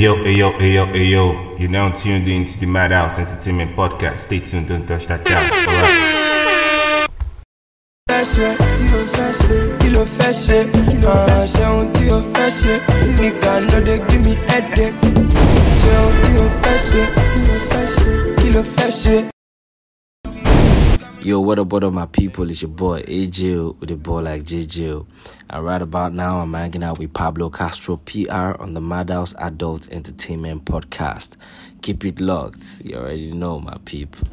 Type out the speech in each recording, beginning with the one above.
yo, hey yo, hey yo, hey yo. You're now tuned in to the Madhouse Entertainment Podcast. Stay tuned, don't touch that dial. Alright. fẹ́ ṣe tí o fẹ́ ṣe kí ló fẹ́ ṣe ṣe ohun tí o fẹ́ ṣe nìkan ló dé give me headache ṣe ohun tí o fẹ́ ṣe kí ló. Yo, what up, what up, my people? It's your boy AJ with a boy like JJ. And right about now, I'm hanging out with Pablo Castro PR on the Madhouse Adult Entertainment Podcast. Keep it locked. You already know, my people.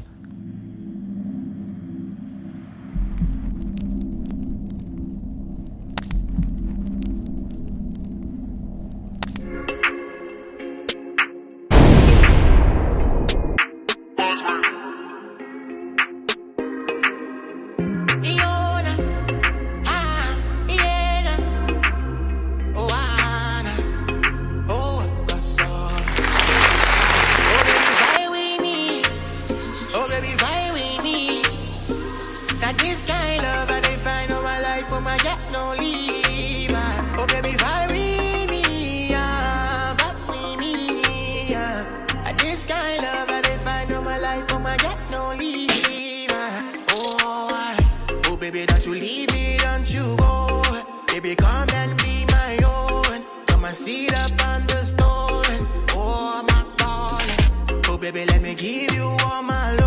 Baby, let me give you all my love.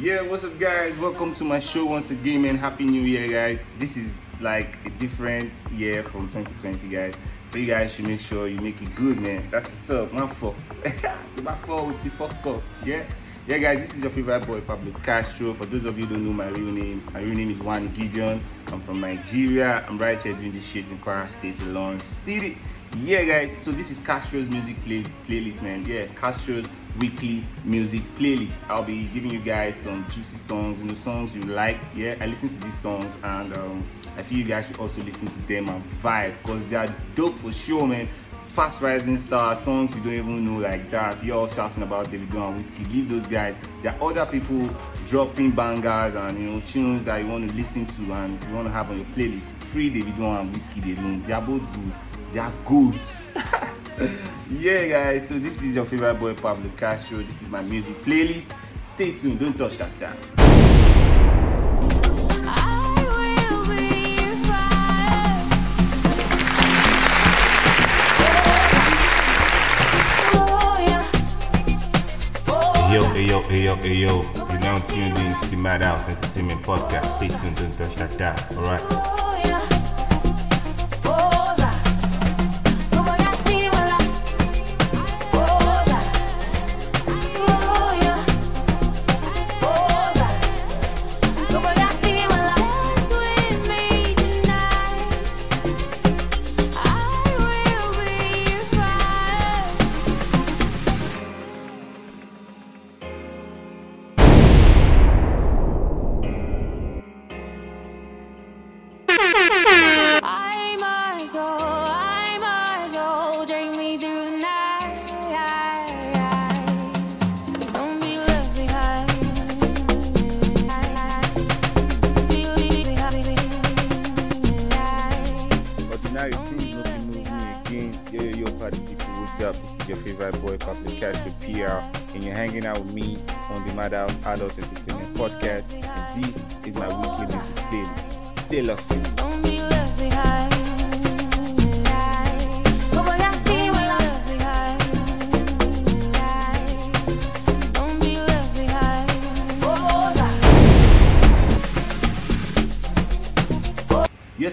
Yeah, what's up, guys? Welcome to my show once again, man. Happy New Year, guys. This is like a different year from 2020, guys. So you guys should make sure you make it good, man. That's what's up. My fault. my fault with the fuck up. Yeah. Yeah, guys, this is your favorite boy, Pablo Castro. For those of you who don't know my real name, my real name is Juan Gideon. I'm from Nigeria. I'm right here doing this shit in Kwara State, Ilorin City. Yeah, guys. So this is Castro's music play- playlist, man. Yeah, Castro's weekly music playlist. I'll be giving you guys some juicy songs, you know, songs you like. Yeah, I listen to these songs and um, I feel you guys should also listen to them and vibe because they are dope for sure, man. Fast rising star songs you don't even know like that. You're all shouting about Davido and Wizkid. Leave those guys. There are other people dropping bangers and you know tunes that you want to listen to and you want to have on your playlist. Free Davido and Wizkid they. They are both good. They are goods. yeah, guys. So this is your favorite boy Pablo Castro. This is my music playlist. Stay tuned. Don't touch that Hey yo, yo, yo, hey yo. You're now tuned in to the Madhouse Entertainment Podcast. Stay tuned. Don't touch that dial. Alright.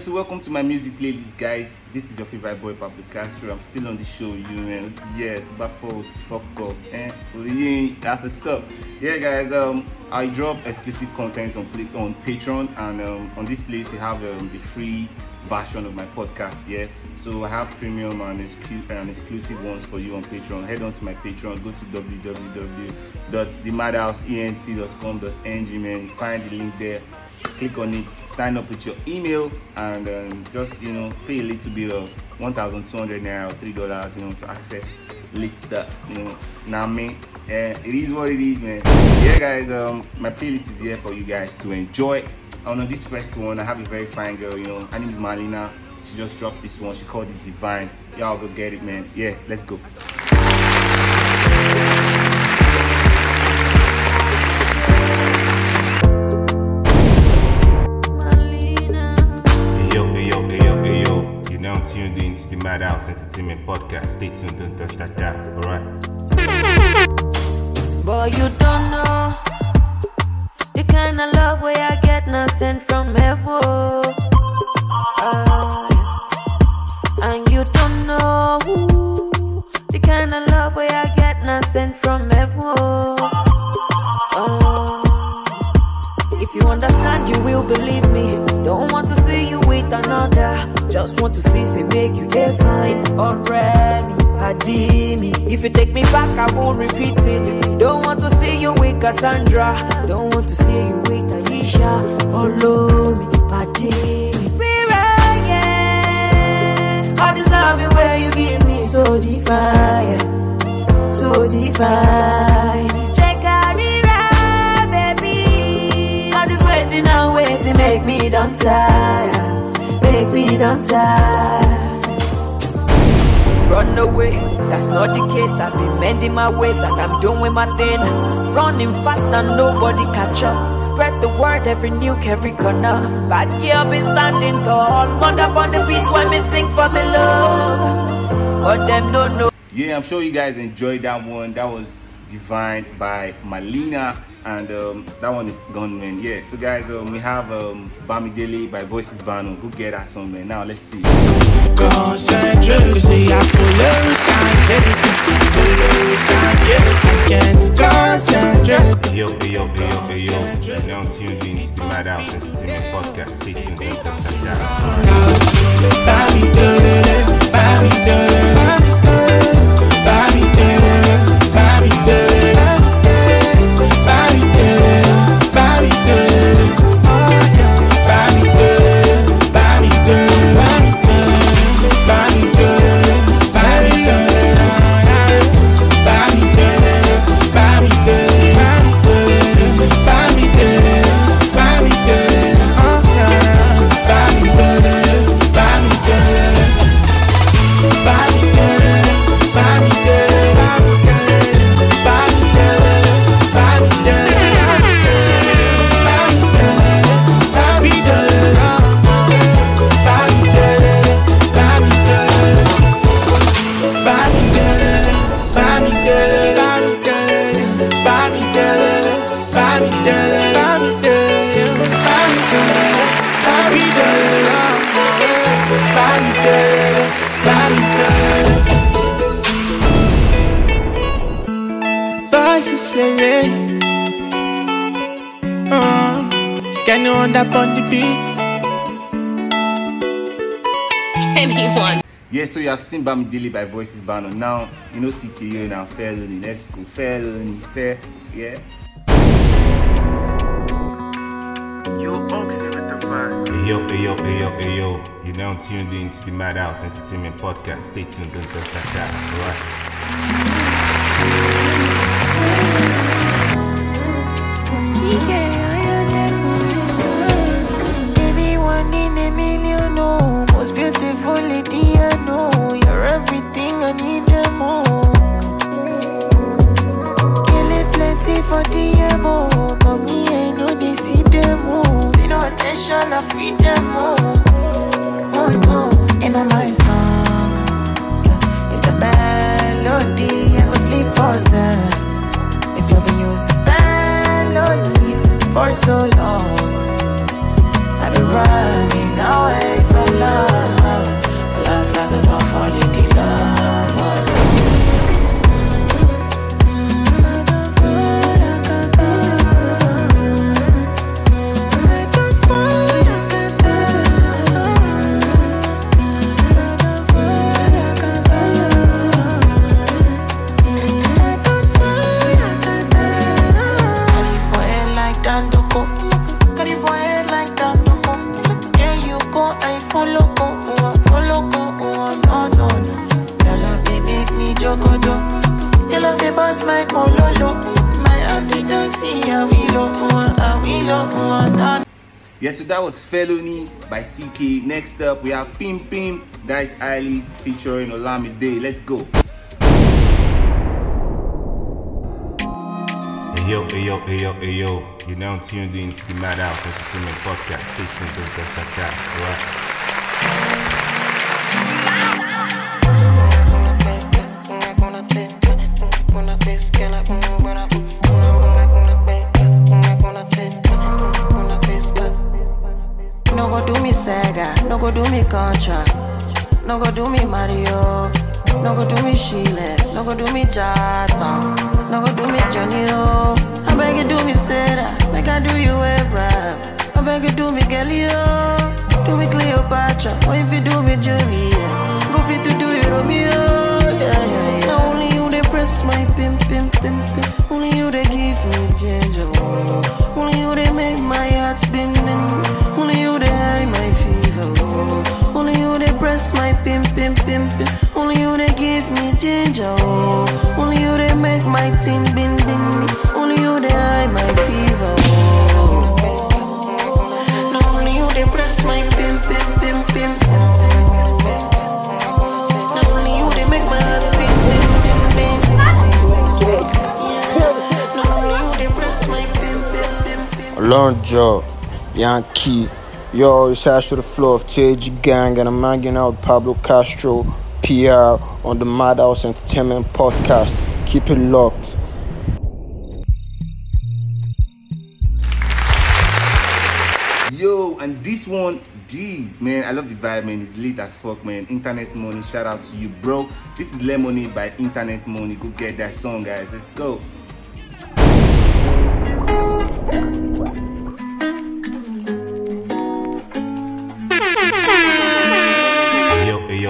So welcome to my music playlist, guys. This is your favorite boy, Pablo Castro. I'm still on the show, you. It's, yeah, back for fuck up, eh? Yeah, That's what's up. Yeah, guys. Um, I drop exclusive contents on on Patreon, and um, on this place we have um, the free version of my podcast. Yeah, so I have premium and, exclu- and exclusive ones for you on Patreon. Head on to my Patreon. Go to www.themadhouseent.com.ng. Man, find the link there click on it sign up with your email and um, just you know pay a little bit of 1200 naira or three dollars you know to access lit stuff you know now me. Uh, it is what it is man. Yeah guys um my playlist is here for you guys to enjoy. On this first one i have a very fine girl you know. Her name is Malyna she just dropped this one. She called it divine. Y'all go get it man. Yeah let's go to Entertainment Podcast. Stay tuned, don't touch that dial, alright? Boy, you don't know the kind of love where I get not sent from heaven. Just want to see, say, make you day fine. Already, me. If you take me back, I won't repeat it. Don't want to see you with Cassandra. Don't want to see you with Aisha. Follow me, me. Rewrite, yeah. All this loving where you give me so divine, so divine. Check out ride, baby. All this waiting and waiting make me dumb tired, make me dumb tired. Run away, that's not the case. I've been mending my ways and I'm doing my thing. Running fast and nobody catch up. Spread the word, every nuke, every corner. Bad girl be standing tall. Mother on the beats when me sing for me love. But them no know. Yeah, I'm sure you guys enjoyed that one. That was Divine by Malyna, and um, that one is Gunman. Yeah, so guys, um, we have um, Bamidele by Voices Banor. Who get that song, man? Now let's see. Concentrate, see I follow time, baby. Follow time, yeah. I can't concentrate. Hey yo, hey yo, hey yo, hey yo. You're now tuned in to the Madhouse Entertainment Podcast. Stay tuned, don't touch that dial. Can you on that on the beat? Anyone. Yeah, so you have seen Bamidele by Voices Banor. Now, you know CKay now, fair learning. Let's go. Fair learning, fair, yeah. You oxy with the vibe Hey yo, hey yo, hey yo, hey yo. You're now tuned in to the Madhouse Entertainment Podcast. Stay tuned, don't touch that dial. Alright. For the MO. Oh, but me, I know they see them all. Pay no attention, I free them all. Oh no, in my song. yeah, In the melody, I go sleep for them. If loving you is a felony for so long, I've been running away wants my pololo. My heart don't see a willow, a willow, Yes, so that was Felony by CKay. Next up, we have Pim Pim. Dice Ailes featuring Olamide. Let's go. Hey yo, hey yo, hey yo, hey yo. You're now tuned in to the Madhouse Entertainment Podcast. Stay tuned for the best podcast. All right. Sega, no go do me Contra, no go do me Mario, no go do me Sheila, no go do me Jata, no go do me Johnny. I beg you do me Sarah, make I do you Abraham. I beg you do me Galileo, do me Cleopatra, or if you do me Julia, go fit to do you Romeo. Yeah, yeah, yeah. Now only you they press my pim pim pim pim, only you they give me ginger. Only you they make my heart spin. Press my pim pim pim pim. Only you they give me ginger. Oh. Only you they make my tin bin bin. Only you they high my fever. Oh. No, only you press my pim pim pim pim. No, only you make my heart bin bin bin. Yankee. Yo, it's Ash to the floor of TAG Gang, and I'm hanging out with Pablo Castro, PR, on the Madhouse Entertainment Podcast. Keep it locked. Yo, and this one, jeez, man, I love the vibe, man. It's lit as fuck, man. Internet Money, shout out to you, bro. This is Lemonade by Internet Money. Go get that song, guys. Let's go.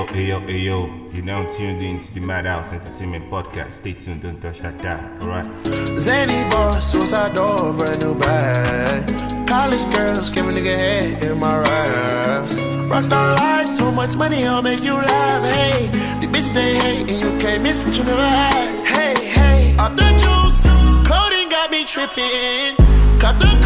Hey yo, hey yo. You're now tuned in to the Madhouse Entertainment Podcast. Stay tuned, don't touch that dial, alright? Zany boss, suicide door, brand new bag. College girls, give a nigga head in my raps. Rockstar life, so much money, I'll make you laugh. Hey, the bitch they hate, and you can't miss what you never had. Hey, hey, off the juice, coding got me tripping. Cut the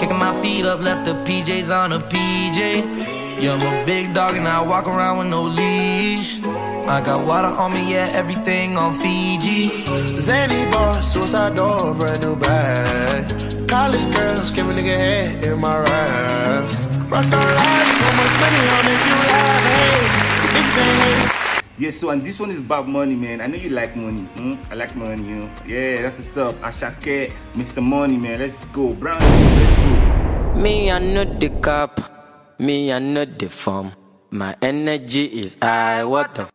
Kicking my feet up, left the PJs on a PJ. Yeah, I'm a big dog and I walk around with no leash. I got water on me, yeah, everything on Fiji. Zany boss, suicide door, brand new bag. College girls, give a nigga head in my raps. Rockstar life, so much money, I'll make you laugh. Hey, bitch they hate. Yeah, so and this one is about money, man. I know you like money. Hmm? I like money, you know. Yeah, that's what's up. Asake, Mr. Money, man. Let's go. Brown, let's go. Me, I know the cop. Me, I know the form. My energy is high. What the?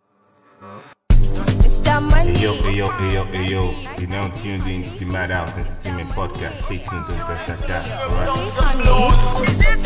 Hey yo, hey yo, hey yo, hey yo. You're now tuned in to the Madhouse Entertainment Podcast. Stay tuned, don't touch that dial. Alright.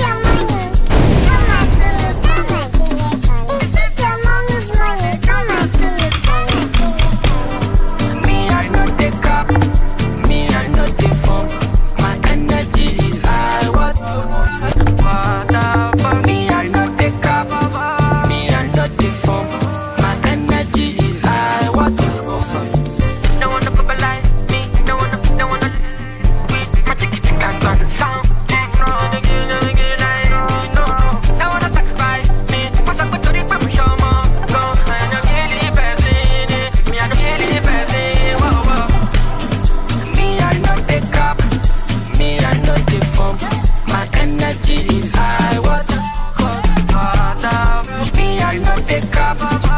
pecava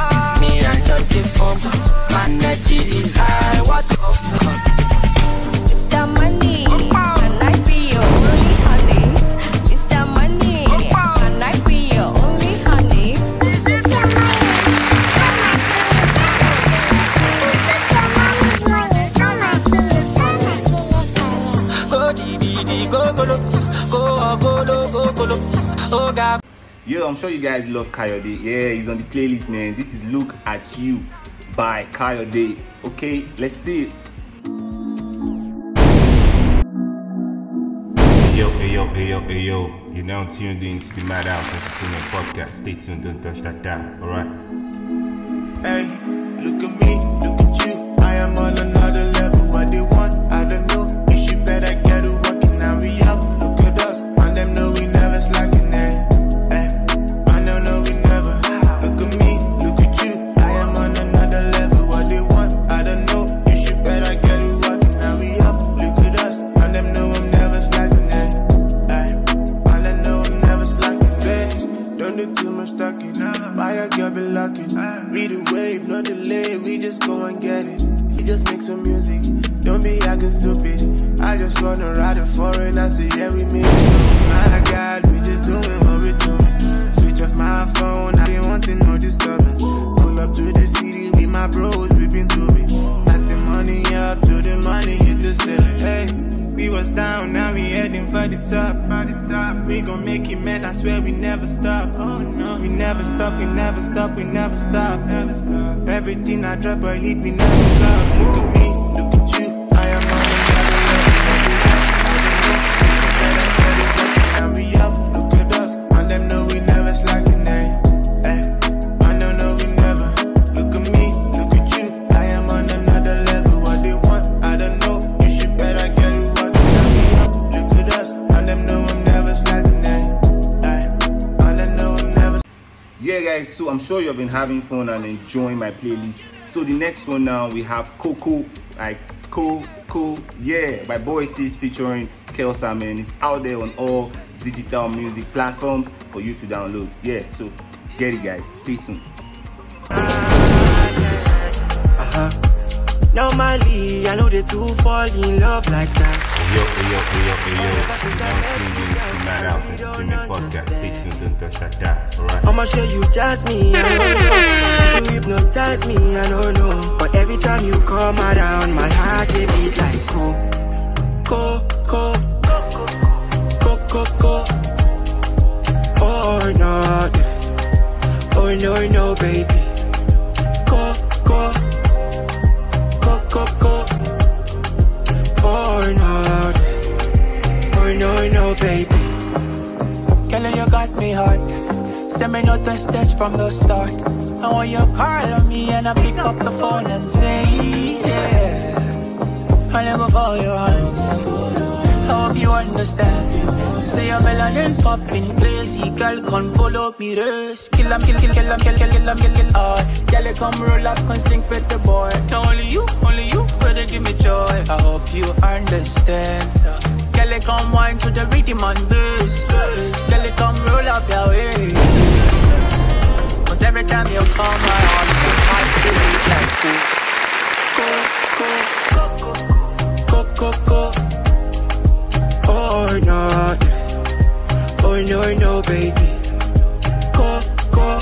sure you guys love Kayode. Yeah, he's on the playlist, man. This is Look at You by Kayode. Okay, let's see it. Yo, hey yo, hey yo, hey yo. You're now tuned in to the Madhouse Entertainment Podcast. Stay tuned, don't touch that dial, alright? Hey, look at me, look down, now we heading for the top. We gon' make it, man. I swear we never stop. Oh no, we never stop, we never stop, we never stop. Never stop. Everything I drop a hit, we never stop. Look at me, look at you. I'm sure you've been having fun and enjoying my playlist. So the next one now we have Koko, like Koko, yeah, by Boi Ciss featuring Kel Salmon. It's out there on all digital music platforms for you to download. Yeah, so get it, guys. Stay tuned. Uh-huh. Normally, I know they two fall in love like that. Yo, yo, yo, yo. Now tuned in to Madhouse Entertainment Podcast. Stay tuned, don't touch that dial, alright? I'ma show you just me, I don't know. You hypnotize me, I don't know. But every time you come around, my heart they beat like co, co, co, co, co, co. Oh no, oh no, no, baby. Oh no, no, baby. Girl, you got me hot. Send me no test test from the start. And when you call on me and I pick up the phone and say, yeah, I never call your hands. I hope you understand. Say your melanin popping crazy, girl, come follow me race. Kill 'em, kill, kill, kill 'em, kill, kill, kill 'em, kill, kill, hard. Girl, you come roll up, come sing for the boy. Now only you, only you, better give me joy. I hope you understand, so. Girl, come wine to the rhythm and bass. Girl, come roll up your waist. Cause every time you come around, I feel it like cool. co, co, co. Oh no, oh no, no, baby. Co, co,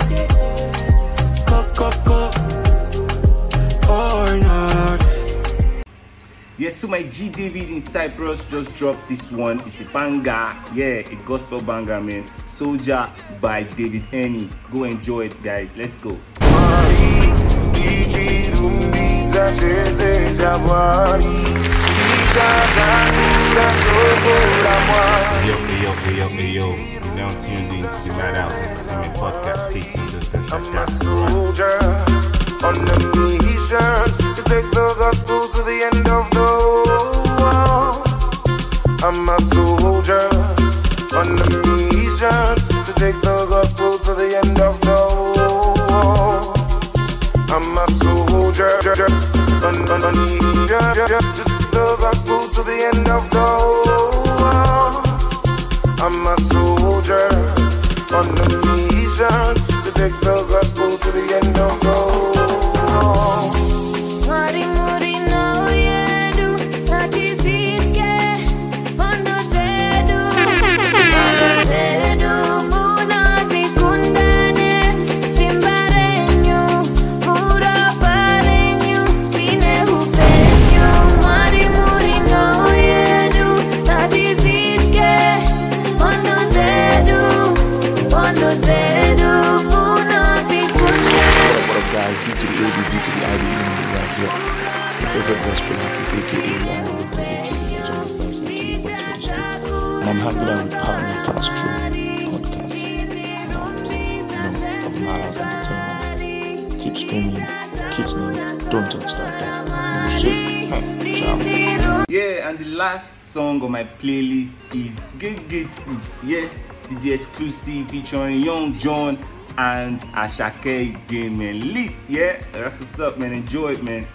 Yes, so my G David in Cyprus just dropped this one. It's a banger, yeah, a gospel banger, man. Soldier by David Enney. Go enjoy it, guys. Let's go. Hey yo, hey yo, yo, yo. You're now tuned in to the Madhouse Entertainment Podcast. Stay tuned, don't touch that soldier on a mission to take the gospel to the end of the world. I'm a soldier on a mission to take the gospel to the end of the world. I'm a soldier on a mission to take the gospel to the end of the world. Streaming, keep listening, don't touch that dial. Shit, huh, ciao. Yeah, and the last song on my playlist is Gegeti. Yeah, DJ exclusive featuring Young John and Asake again, man. Lit, yeah. That's what's up, man. Enjoy it, man.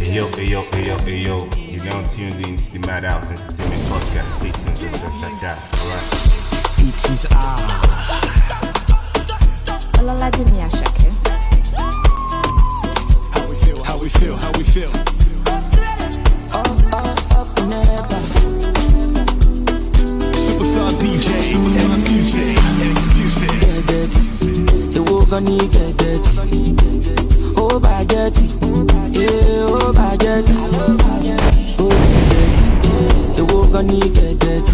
Hey yo, hey yo, hey yo, hey yo. You're now tuned in to the Madhouse Entertainment Podcast. Stay tuned to just like that, alright? It is I. Olalaje ni Asake. How we feel, how we feel, how we feel. Superstar DJ, exclusive, exclusive. Ewo gan ni gẹ̀gẹ̀t. Ó bàjẹ́ tì. Ee, ó bàjẹ́ tì. Ó gẹ̀gẹ̀t. Gan ni gẹ̀gẹ̀t.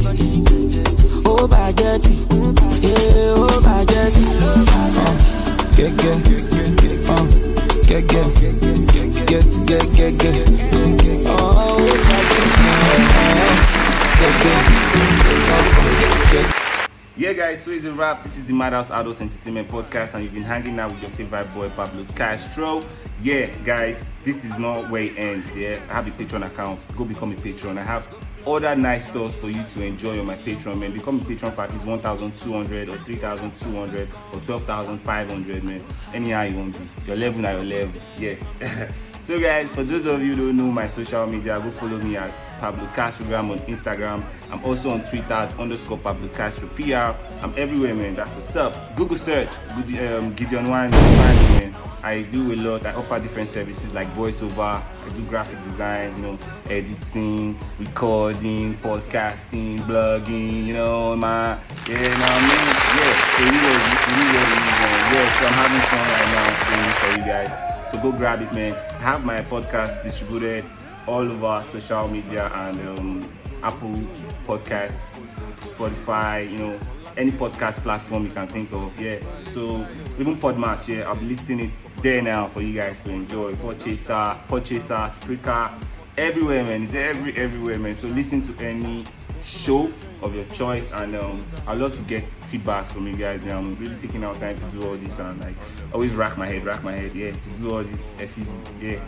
Ó bàjẹ́ tì. Ee, ó bàjẹ́ tì. Gẹ́gẹ́, uh, gẹ́gẹ́, gẹ́gẹ́, gẹ́gẹ́, gẹ́gẹ́. Ó bàjẹ́ Yeah, guys, so it's a wrap. This is the Madhouse Adult Entertainment Podcast, and you've been hanging out with your favorite boy, Pablo Castro. Yeah, guys, this is not where it ends. Yeah, I have a Patreon account. Go become a patron. I have other nice stores for you to enjoy on my Patreon, man. Become a patron for at least 1,200 or 3,200 or 12,500, man. Anyhow you want to. Your level now, your level. Yeah. So guys, for those of you who don't know my social media, go follow me at Pablo Castrogram on Instagram. I'm also on Twitter at underscore Pablo Castro PR. I'm everywhere, man. That's what's up. Google search, um, Gideon me, man. I do a lot. I offer different services like voiceover. I do graphic design, you know, editing, recording, podcasting, blogging. You know, my yeah, you know what I mean. Yeah, so you know, you know, yeah. So I'm having fun right now it for you guys. So go grab it, man. I have my podcast distributed all over social media and um, Apple Podcasts, Spotify, you know, any podcast platform you can think of. Yeah. So even Podmatch, yeah, I'll be listing it there now for you guys to enjoy. Podchaser, Podchaser, Spreaker, everywhere, man. It's every everywhere, man. So listen to any show of your choice and um, I'd love to get feedback from you guys now. I'm really taking out time to do all this and like always rack my head, rack my head, yeah, to do all this FEC, yeah.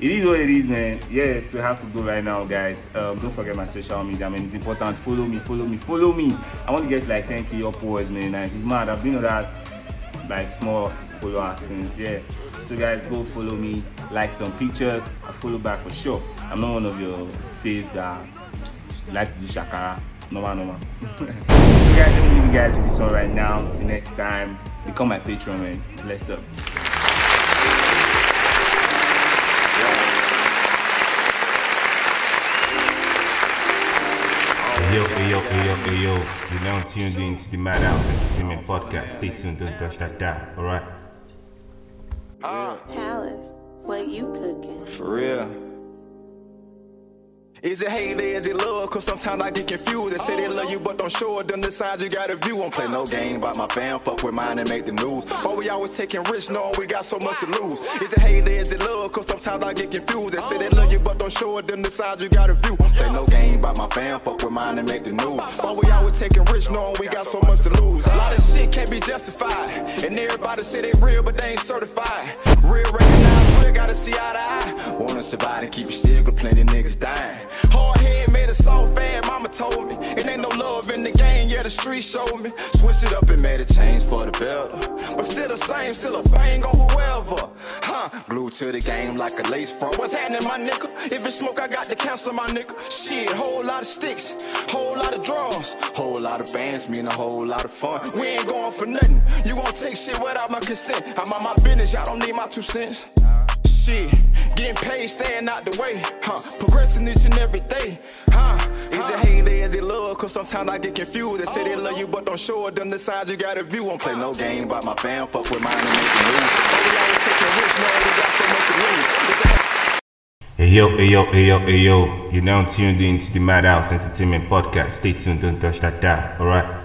It is what it is, man. Yes, we have to go right now, guys. Um, don't forget my social media, man. It's important. Follow me, follow me, follow me. I want to get like 10k upwards, man. Like, it's mad. I've been on that like small follower things, yeah. So guys, go follow me, like some pictures. I follow back for sure. I'm not one of your faves that like to do shakara. Normal, normal. so guys, let me leave you guys with this one right now. Till next time, become my patron, man. Bless up. Hey yo, hey yo, hey yo, hey yo. You're now tuned in to the Madhouse Entertainment Podcast. Stay tuned, don't touch that dial, alright? Palace, what you cooking? For real. Is it hate is it love? Cause sometimes I get confused. They say they love you, but don't show it. Them the signs you gotta view. Won't play no game by my fam. Fuck with mine and make the news. But we always taking rich, knowing we got so much to lose. Is it hate is it love? Cause sometimes I get confused. They say they love you, but don't show it. Them the signs you gotta view. Won't play no game by my fam. Fuck with mine and make the news. But we always taking rich, knowing we got so much to lose. A lot of shit can't be justified. And everybody say they real, but they ain't certified. Real real, gotta see eye to eye. Wanna survive and keep it still, but plenty niggas dying. Hard head made a soft fad, mama told me. It ain't no love in the game, yeah, the street showed me. Switch it up and made a change for the better. But still the same, still a bang on whoever. Huh, glued to the game like a lace front. What's happening, my nigga? If it's smoke, I got the cancer, my nigga. Shit, whole lot of sticks, whole lot of drums, whole lot of bands, mean a whole lot of fun. We ain't going for nothing. You won't take shit without my consent. I'm on my business, y'all don't need my two cents. Shit, getting paid, staying out the way, huh? Progressing each and every day, huh? Is it hate or is it love? Cause sometimes I get confused. They say they love you, but don't show it. Them the signs you gotta view. Won't play no game by my fam. Fuck with mine and make the news. But we always taking risks, knowing we got so much to lose. It Hey yo, hey yo, hey yo, hey yo. You're now tuned in to the Madhouse Entertainment Podcast. Stay tuned, don't touch that dial, alright?